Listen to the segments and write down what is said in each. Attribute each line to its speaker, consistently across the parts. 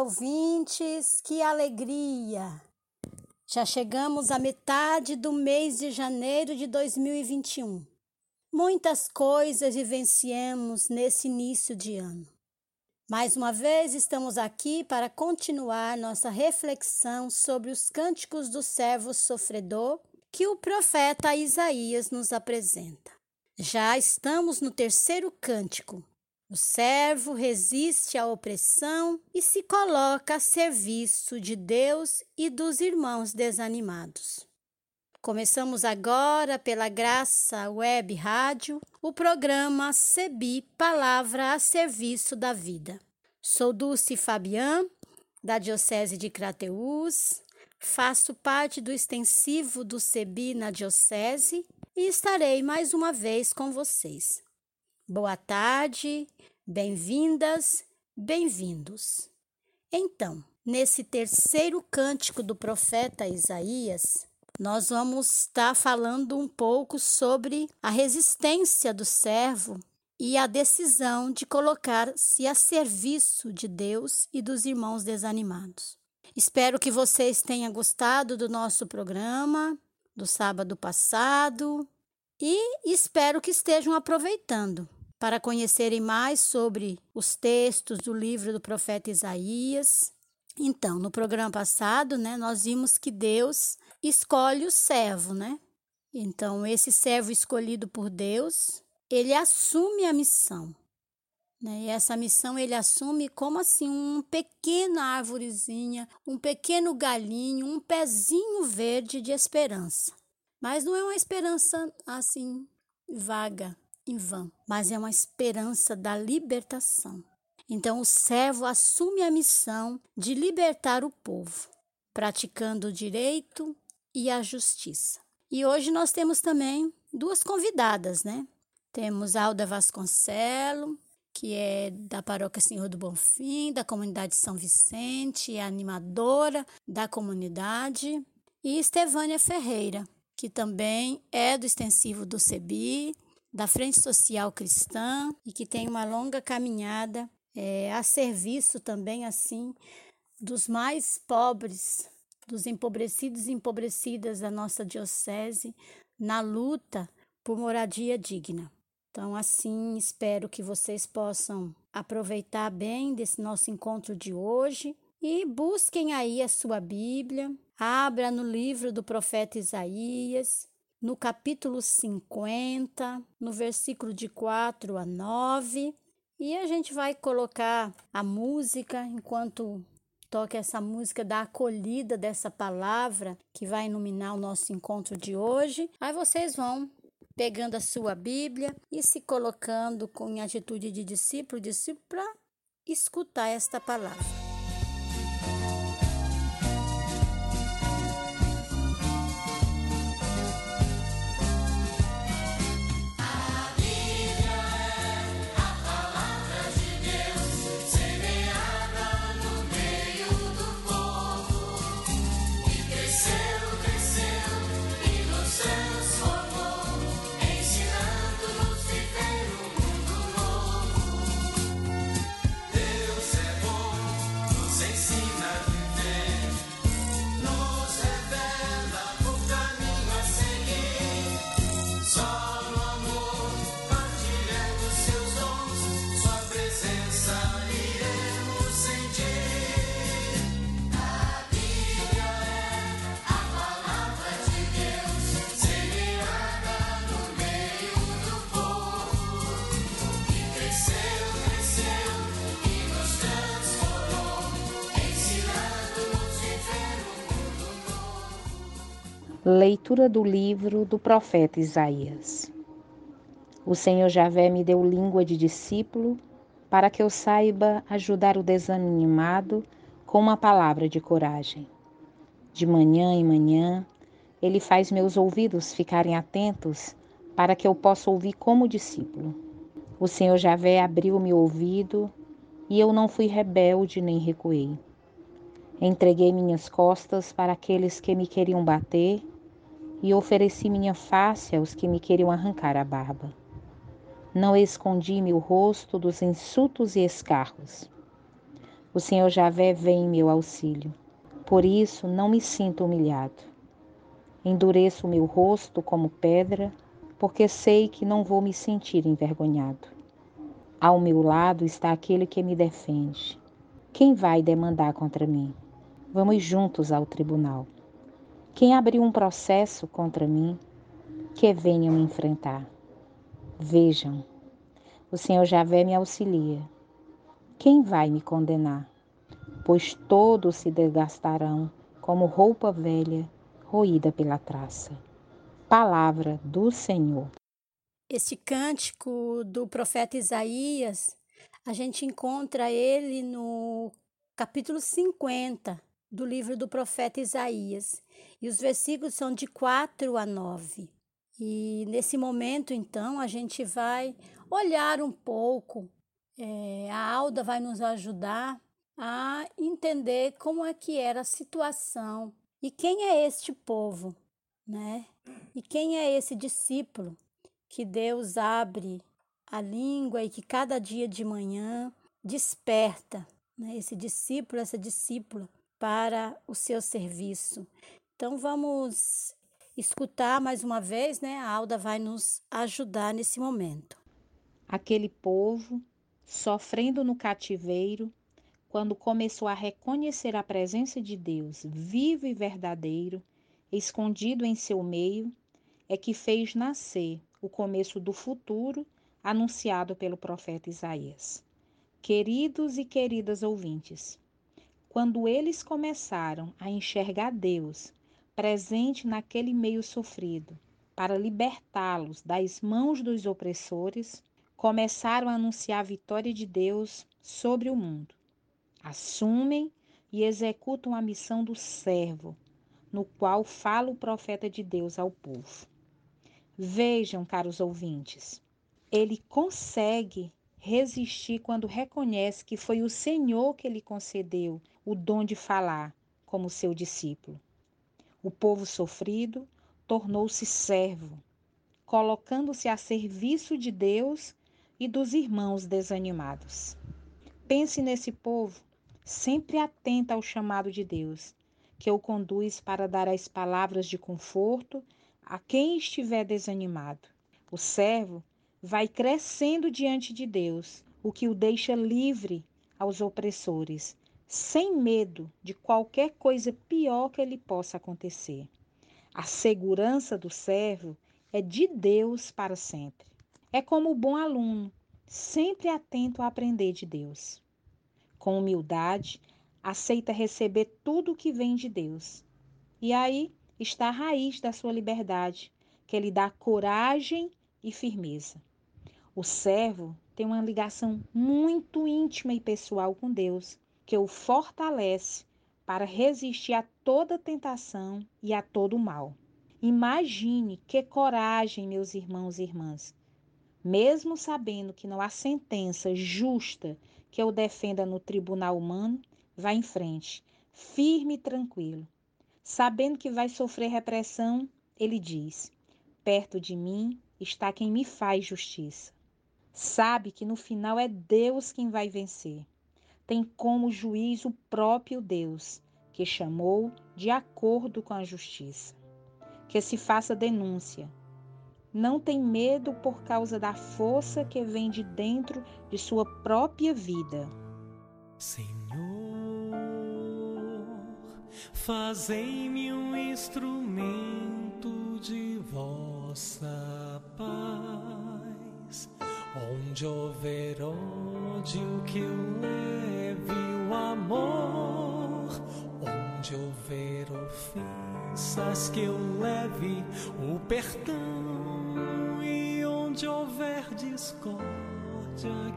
Speaker 1: ouvintes, que alegria! Já chegamos à metade do mês de janeiro de 2021. Muitas coisas vivenciamos nesse início de ano. Mais uma vez estamos aqui para continuar nossa reflexão sobre os cânticos do servo sofredor que o profeta Isaías nos apresenta. Já estamos no terceiro cântico. O servo resiste à opressão e se coloca a serviço de Deus e dos irmãos desanimados. Começamos agora, pela Graça Web Rádio, o programa CEBI Palavra a Serviço da Vida. Sou Dulce Fabian, da Diocese de Crateús, faço parte do extensivo do CEBI na Diocese e estarei mais uma vez com vocês. Boa tarde, bem-vindas, bem-vindos. Então, nesse terceiro cântico do profeta Isaías, nós vamos estar falando um pouco sobre a resistência do servo e a decisão de colocar-se a serviço de Deus e dos irmãos desanimados. Espero que vocês tenham gostado do nosso programa do sábado passado e espero que estejam aproveitando para conhecerem mais sobre os textos do livro do profeta Isaías. Então, no programa passado, né, nós vimos que Deus escolhe o servo, né? Então, esse servo escolhido por Deus, ele assume a missão. Né? E essa missão ele assume como assim um pequena árvorezinha, um pequeno galinho, um pezinho verde de esperança. Mas não é uma esperança assim vaga, em vão, mas é uma esperança da libertação. Então o servo assume a missão de libertar o povo, praticando o direito e a justiça. E hoje nós temos também duas convidadas, né? Temos Alda Vasconcelo, que é da Paróquia Senhor do Bonfim, da comunidade São Vicente, é animadora da comunidade, e Estevânia Ferreira, que também é do extensivo do CEBI, da Frente Social Cristã e que tem uma longa caminhada é, a serviço também assim dos mais pobres dos empobrecidos e empobrecidas da nossa diocese na luta por moradia digna. Então, assim, espero que vocês possam aproveitar bem desse nosso encontro de hoje e busquem aí a sua Bíblia, abra no livro do profeta Isaías, no capítulo 50, no versículo de 4 a 9, e a gente vai colocar a música enquanto toque essa música da acolhida dessa palavra que vai iluminar o nosso encontro de hoje. Aí vocês vão pegando a sua Bíblia e se colocando com atitude de discípulo, discípulo para escutar esta palavra.
Speaker 2: Leitura do livro do profeta Isaías. O Senhor Javé me deu língua de discípulo para que eu saiba ajudar o desanimado com uma palavra de coragem. De manhã em manhã, ele faz meus ouvidos ficarem atentos para que eu possa ouvir como discípulo. O Senhor Javé abriu meu ouvido e eu não fui rebelde nem recuei. Entreguei minhas costas para aqueles que me queriam bater e ofereci minha face aos que me queriam arrancar a barba. Não escondi meu rosto dos insultos e escarros. O Senhor Javé vem em meu auxílio. Por isso não me sinto humilhado. Endureço meu rosto como pedra, porque sei que não vou me sentir envergonhado. Ao meu lado está aquele que me defende. Quem vai demandar contra mim? Vamos juntos ao tribunal. Quem abriu um processo contra mim, que venham enfrentar. Vejam, o Senhor Javé me auxilia. Quem vai me condenar? Pois todos se desgastarão como roupa velha roída pela traça. Palavra do Senhor.
Speaker 1: Este cântico do profeta Isaías, a gente encontra ele no capítulo 50 do livro do profeta Isaías. E os versículos são de 4 a 9. E nesse momento, então, a gente vai olhar um pouco, é, a Alda vai nos ajudar a entender como é que era a situação e quem é este povo, né? E quem é esse discípulo que Deus abre a língua e que cada dia de manhã desperta, né? Esse discípulo, essa discípula para o seu serviço. Então vamos escutar mais uma vez, né? A Alda vai nos ajudar nesse momento.
Speaker 2: Aquele povo sofrendo no cativeiro, quando começou a reconhecer a presença de Deus vivo e verdadeiro, escondido em seu meio, é que fez nascer o começo do futuro anunciado pelo profeta Isaías. Queridos e queridas ouvintes, quando eles começaram a enxergar Deus presente naquele meio sofrido, para libertá-los das mãos dos opressores, começaram a anunciar a vitória de Deus sobre o mundo. Assumem e executam a missão do servo, no qual fala o profeta de Deus ao povo. Vejam, caros ouvintes, ele consegue resistir quando reconhece que foi o Senhor que lhe concedeu o dom de falar como seu discípulo. O povo sofrido tornou-se servo, colocando-se a serviço de Deus e dos irmãos desanimados. Pense nesse povo, sempre atento ao chamado de Deus, que o conduz para dar as palavras de conforto a quem estiver desanimado. O servo vai crescendo diante de Deus, o que o deixa livre aos opressores, sem medo de qualquer coisa pior que lhe possa acontecer. A segurança do servo é de Deus para sempre. É como o bom aluno, sempre atento a aprender de Deus. Com humildade, aceita receber tudo o que vem de Deus. E aí está a raiz da sua liberdade, que lhe dá coragem e firmeza. O servo tem uma ligação muito íntima e pessoal com Deus, que o fortalece para resistir a toda tentação e a todo mal. Imagine que coragem, meus irmãos e irmãs. Mesmo sabendo que não há sentença justa que o defenda no tribunal humano, vá em frente, firme e tranquilo. Sabendo que vai sofrer repressão, ele diz: Perto de mim está quem me faz justiça. Sabe que no final é Deus quem vai vencer. Tem como juiz o próprio Deus, que chamou de acordo com a justiça. Que se faça denúncia. Não tem medo por causa da força que vem de dentro de sua própria vida.
Speaker 3: Senhor, fazei-me um instrumento de vossa paz Onde houver ódio que eu leve o amor, onde houver ofensas que eu leve o perdão, e onde houver discórdia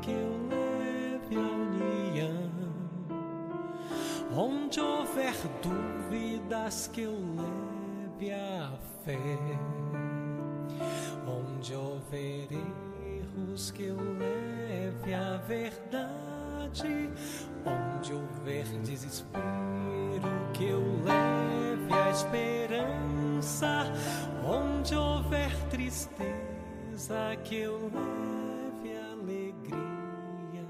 Speaker 3: que eu leve a união, onde houver dúvidas que eu leve a fé, onde houver erros que eu leve a verdade, onde houver desespero que eu leve a esperança, onde houver tristeza, que eu leve alegria,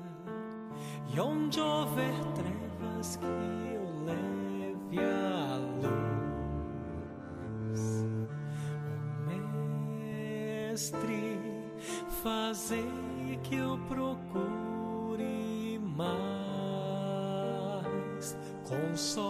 Speaker 3: e onde houver trevas, que eu leve a fazei que eu procure mais. Consolar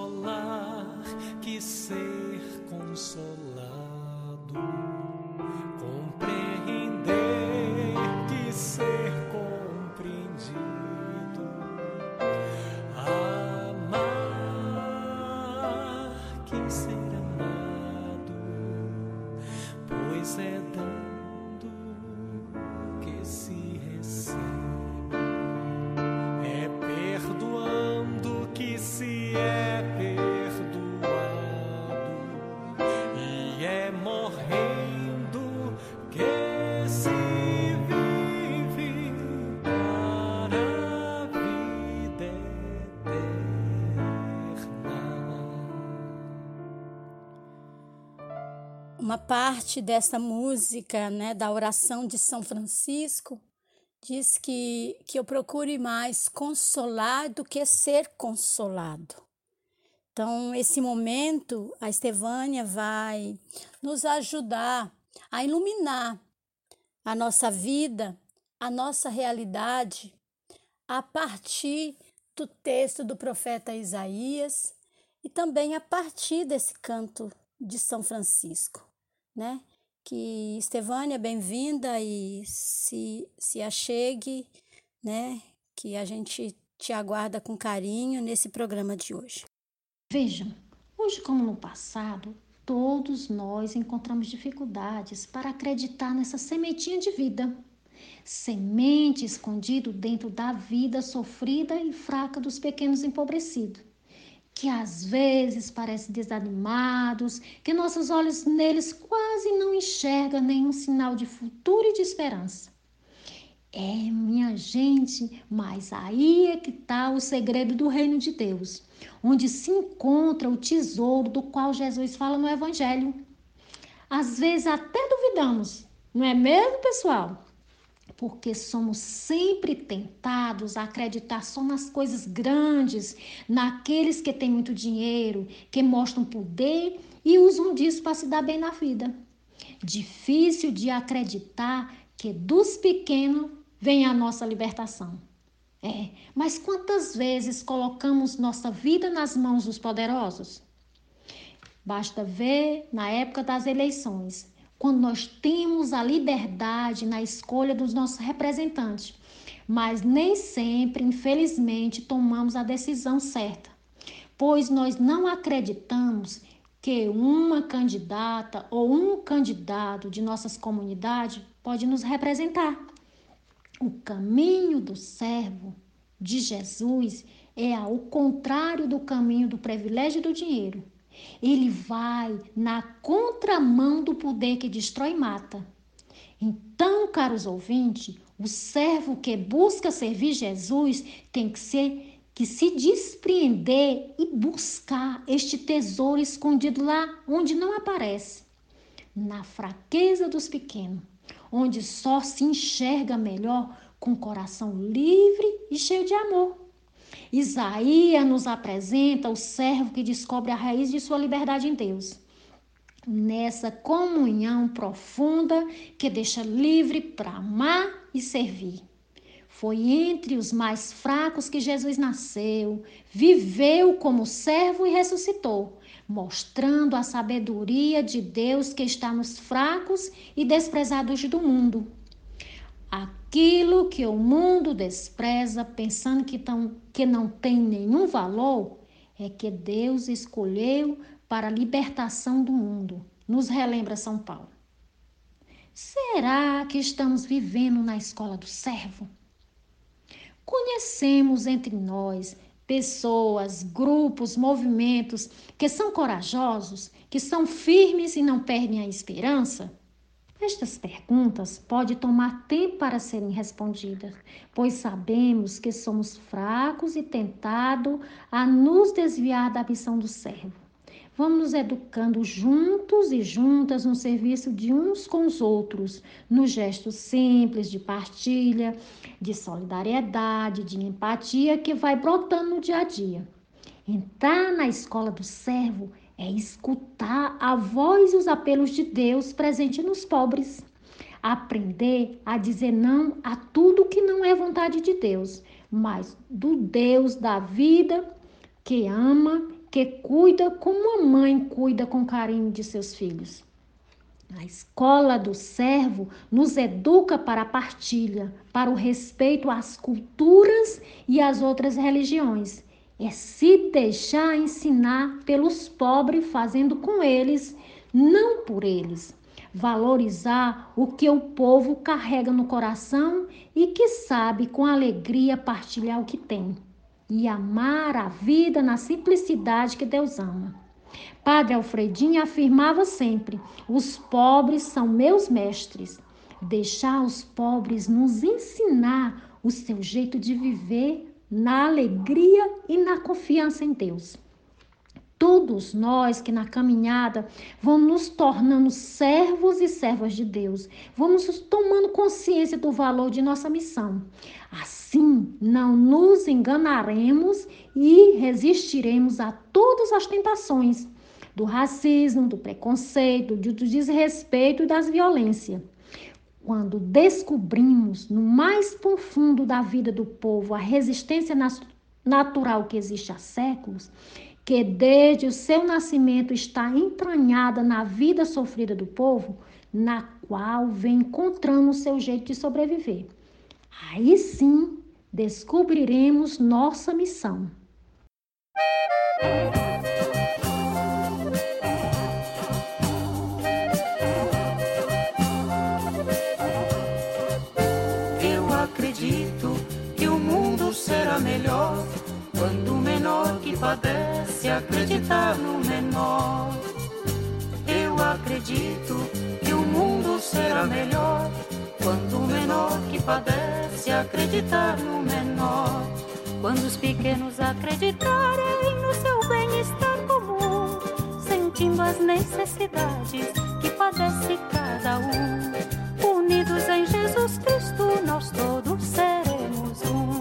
Speaker 1: Uma parte dessa música, né, da oração de São Francisco, diz que, que eu procure mais consolar do que ser consolado. Então, esse momento, a Estevânia vai nos ajudar a iluminar a nossa vida, a nossa realidade, a partir do texto do profeta Isaías e também a partir desse canto de São Francisco, né? Que Estevânia, bem-vinda e se, se achegue, né? Que a gente te aguarda com carinho nesse programa de hoje.
Speaker 4: Vejam, hoje como no passado, todos nós encontramos dificuldades para acreditar nessa sementinha de vida. Semente escondido dentro da vida sofrida e fraca dos pequenos empobrecidos, que às vezes parecem desanimados, que nossos olhos neles quase não enxergam nenhum sinal de futuro e de esperança. É, minha gente, mas aí é que está o segredo do reino de Deus, onde se encontra o tesouro do qual Jesus fala no Evangelho. Às vezes até duvidamos, não é mesmo, pessoal? Porque somos sempre tentados a acreditar só nas coisas grandes, naqueles que têm muito dinheiro, que mostram poder e usam disso para se dar bem na vida. Difícil de acreditar que dos pequenos vem a nossa libertação. É, mas quantas vezes colocamos nossa vida nas mãos dos poderosos? Basta ver na época das eleições, quando nós temos a liberdade na escolha dos nossos representantes, mas nem sempre, infelizmente, tomamos a decisão certa, pois nós não acreditamos que uma candidata ou um candidato de nossas comunidades pode nos representar. O caminho do servo de Jesus é ao contrário do caminho do privilégio do dinheiro. Ele vai na contramão do poder que destrói e mata. Então, caros ouvintes, o servo que busca servir Jesus tem que ser que se despreender e buscar este tesouro escondido lá onde não aparece, na fraqueza dos pequenos, onde só se enxerga melhor com o coração livre e cheio de amor. Isaías nos apresenta o servo que descobre a raiz de sua liberdade em Deus. Nessa comunhão profunda que deixa livre para amar e servir. Foi entre os mais fracos que Jesus nasceu, viveu como servo e ressuscitou, mostrando a sabedoria de Deus que está nos fracos e desprezados do mundo. Aquilo que o mundo despreza, pensando que, tão, que não tem nenhum valor, é que Deus escolheu para a libertação do mundo. Nos relembra São Paulo. Será que estamos vivendo na escola do servo? Conhecemos entre nós pessoas, grupos, movimentos que são corajosos, que são firmes e não perdem a esperança? Estas perguntas podem tomar tempo para serem respondidas, pois sabemos que somos fracos e tentados a nos desviar da missão do servo. Vamos nos educando juntos e juntas no serviço de uns com os outros, nos gestos simples de partilha, de solidariedade, de empatia que vai brotando no dia a dia. Entrar na escola do servo é escutar a voz e os apelos de Deus presente nos pobres. Aprender a dizer não a tudo que não é vontade de Deus, mas do Deus da vida que ama, que cuida como a mãe cuida com carinho de seus filhos. A escola do servo nos educa para a partilha, para o respeito às culturas e às outras religiões é se deixar ensinar pelos pobres, fazendo com eles, não por eles. Valorizar o que o povo carrega no coração e que sabe com alegria partilhar o que tem. E amar a vida na simplicidade que Deus ama. Padre Alfredinho afirmava sempre: os pobres são meus mestres. Deixar os pobres nos ensinar o seu jeito de viver na alegria e na confiança em Deus. Todos nós que na caminhada vamos nos tornando servos e servas de Deus, vamos tomando consciência do valor de nossa missão. Assim, não nos enganaremos e resistiremos a todas as tentações do racismo, do preconceito, do desrespeito e das violências. Quando descobrimos no mais profundo da vida do povo a resistência natural que existe há séculos, que desde o seu nascimento está entranhada na vida sofrida do povo, na qual vem encontrando o seu jeito de sobreviver. Aí sim descobriremos nossa missão.
Speaker 3: Padece acreditar no menor. Eu acredito que o mundo será melhor quando o menor que padece acreditar no menor. Quando os pequenos acreditarem no seu bem-estar comum, sentindo as necessidades que padece cada um, unidos em Jesus Cristo, nós todos seremos um.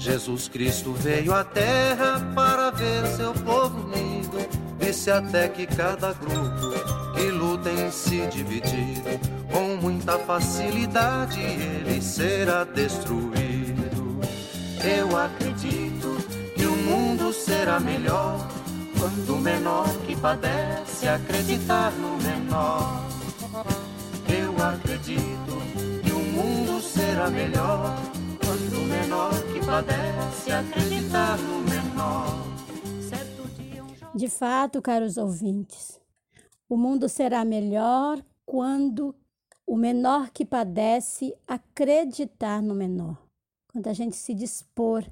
Speaker 5: Jesus Cristo veio à terra para ver seu povo unido. Disse até que cada grupo que luta em se dividir, com muita facilidade ele será destruído. Eu acredito que o mundo será melhor quando o menor que padece acreditar no menor. Eu acredito que o mundo será melhor quando o menor que padece acreditar no.
Speaker 1: De fato, caros ouvintes, o mundo será melhor quando o menor que padece acreditar no menor. Quando a gente se dispor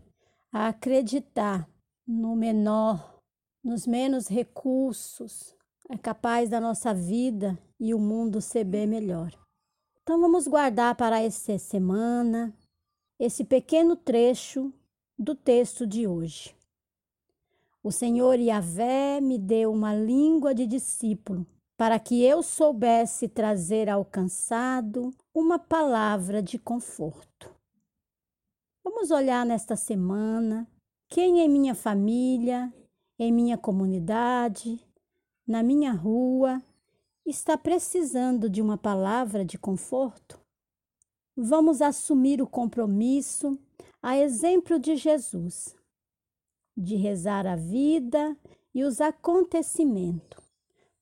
Speaker 1: a acreditar no menor, nos menos recursos, é capaz da nossa vida e o mundo ser bem melhor. Então vamos guardar para essa semana esse pequeno trecho do texto de hoje. O Senhor Yahvé me deu uma língua de discípulo para que eu soubesse trazer ao cansado uma palavra de conforto. Vamos olhar nesta semana quem em minha família, em minha comunidade, na minha rua, está precisando de uma palavra de conforto? vamos assumir o compromisso, a exemplo de Jesus, de rezar a vida e os acontecimentos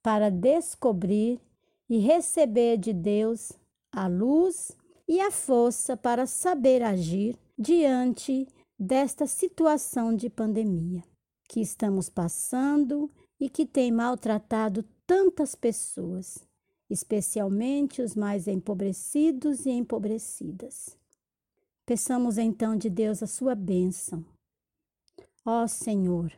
Speaker 1: para descobrir e receber de Deus a luz e a força para saber agir diante desta situação de pandemia que estamos passando e que tem maltratado tantas pessoas especialmente os mais empobrecidos e empobrecidas. Peçamos então de Deus a sua bênção. Ó Senhor,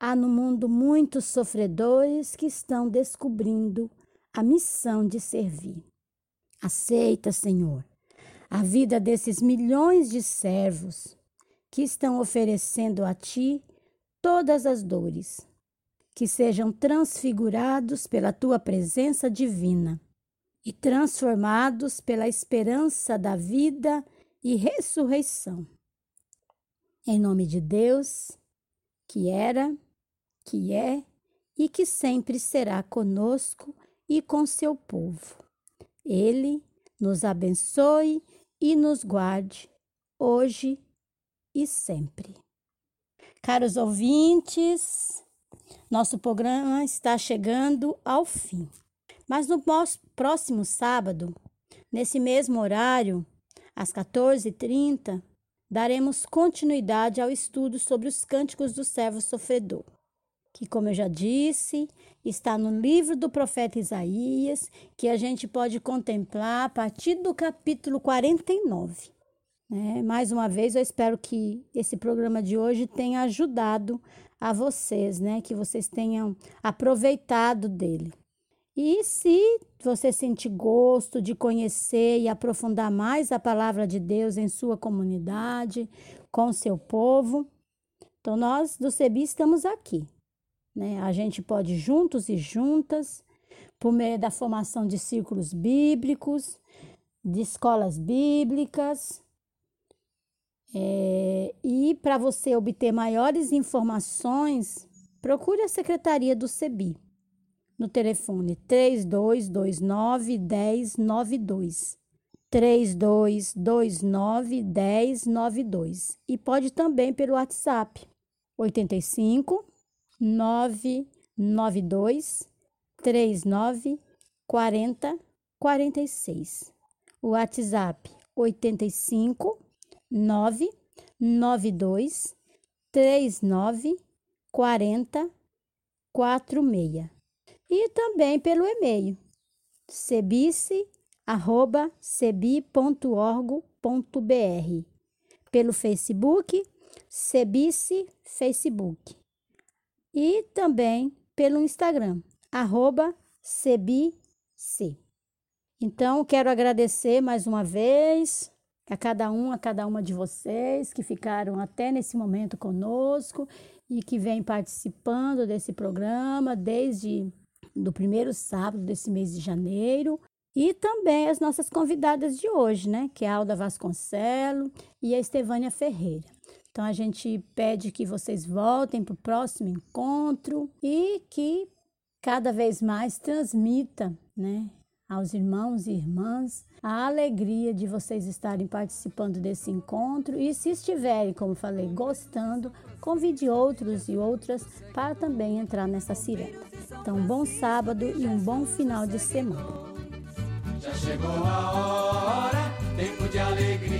Speaker 1: há no mundo muitos sofredores que estão descobrindo a missão de servir. Aceita, Senhor, a vida desses milhões de servos que estão oferecendo a Ti todas as dores, que sejam transfigurados pela Tua presença divina e transformados pela esperança da vida e ressurreição. Em nome de Deus, que era, que é e que sempre será conosco e com seu povo. Ele nos abençoe e nos guarde, hoje e sempre. Caros ouvintes, nosso programa está chegando ao fim. Mas no próximo sábado, nesse mesmo horário, às 14h30, daremos continuidade ao estudo sobre os cânticos do servo sofredor, que, como eu já disse, está no livro do profeta Isaías, que a gente pode contemplar a partir do capítulo 49. Né? Mais uma vez, eu espero que esse programa de hoje tenha ajudado a vocês, né? que vocês tenham aproveitado dele. E se você sentir gosto de conhecer e aprofundar mais a palavra de Deus em sua comunidade, com seu povo, então nós do CEBI estamos aqui né? A gente pode juntos e juntas, por meio da formação de círculos bíblicos, de escolas bíblicas. É, e para você obter maiores informações, procure a Secretaria do CEBI no telefone 3229 1092. 3229 1092 e pode também pelo WhatsApp 85 992 39 40 46. O WhatsApp 85 992 39 40 46. E também pelo e-mail cebice@cebi.org.br. Pelo Facebook, Cebice Facebook e também pelo Instagram, arroba CBC. Então, quero agradecer mais uma vez a cada um, a cada uma de vocês que ficaram até nesse momento conosco e que vem participando desse programa desde do primeiro sábado desse mês de janeiro. E também as nossas convidadas de hoje, né? Que é a Alda Vasconcelo e a Estevânia Ferreira. Então a gente pede que vocês voltem para o próximo encontro e que cada vez mais transmita, né, aos irmãos e irmãs a alegria de vocês estarem participando desse encontro e se estiverem, como falei, gostando, convide outros e outras para também entrar nessa ciranda. Então, bom sábado e um bom final de semana. Já chegou a hora, tempo de alegria